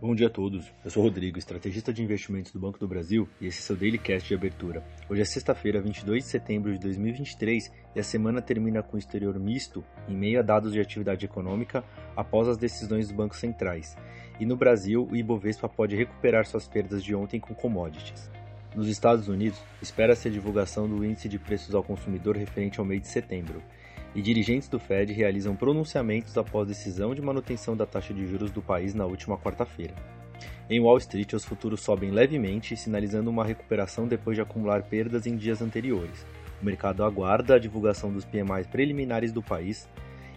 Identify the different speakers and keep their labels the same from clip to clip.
Speaker 1: Bom dia a todos, eu sou Rodrigo, estrategista de investimentos do Banco do Brasil e esse é seu Daily Cast de abertura. Hoje é sexta-feira, 22 de setembro de 2023 e a semana termina com exterior misto em meio a dados de atividade econômica após as decisões dos bancos centrais. E no Brasil, o Ibovespa pode recuperar suas perdas de ontem com commodities. Nos Estados Unidos, espera-se a divulgação do índice de preços ao consumidor referente ao mês de setembro e dirigentes do Fed realizam pronunciamentos após decisão de manutenção da taxa de juros do país na última quarta-feira. Em Wall Street, os futuros sobem levemente, sinalizando uma recuperação depois de acumular perdas em dias anteriores. O mercado aguarda a divulgação dos PMIs preliminares do país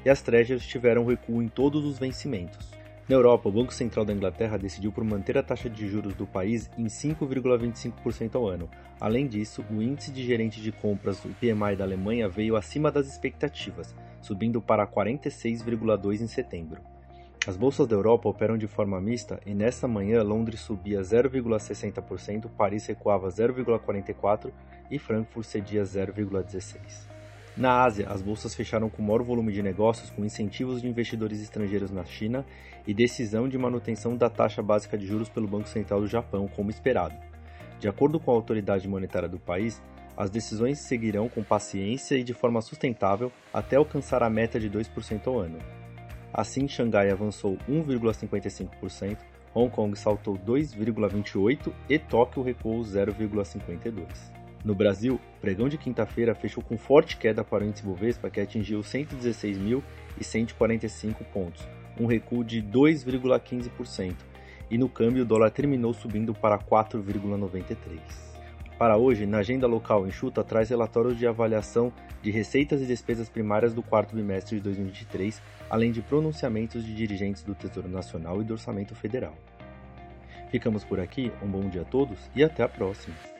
Speaker 1: e as Treasuries tiveram recuo em todos os vencimentos. Na Europa, o Banco Central da Inglaterra decidiu por manter a taxa de juros do país em 5,25% ao ano. Além disso, o índice de gerente de compras, o PMI da Alemanha, veio acima das expectativas, subindo para 46,2 em setembro. As bolsas da Europa operam de forma mista e nesta manhã Londres subia 0,60%, Paris recuava 0,44% e Frankfurt cedia 0,16%. Na Ásia, as bolsas fecharam com maior volume de negócios, com incentivos de investidores estrangeiros na China e decisão de manutenção da taxa básica de juros pelo Banco Central do Japão, como esperado. De acordo com a autoridade monetária do país, as decisões seguirão com paciência e de forma sustentável até alcançar a meta de 2% ao ano. Assim, Xangai avançou 1,55%, Hong Kong saltou 2,28% e Tóquio recuou 0,52%. No Brasil, pregão de quinta-feira fechou com forte queda para o índice Bovespa, que atingiu 116.145 pontos, um recuo de 2,15%, e no câmbio o dólar terminou subindo para 4,93. Para hoje, na agenda local enxuta traz relatórios de avaliação de receitas e despesas primárias do quarto bimestre de 2023, além de pronunciamentos de dirigentes do Tesouro Nacional e do Orçamento Federal. Ficamos por aqui, um bom dia a todos e até a próxima!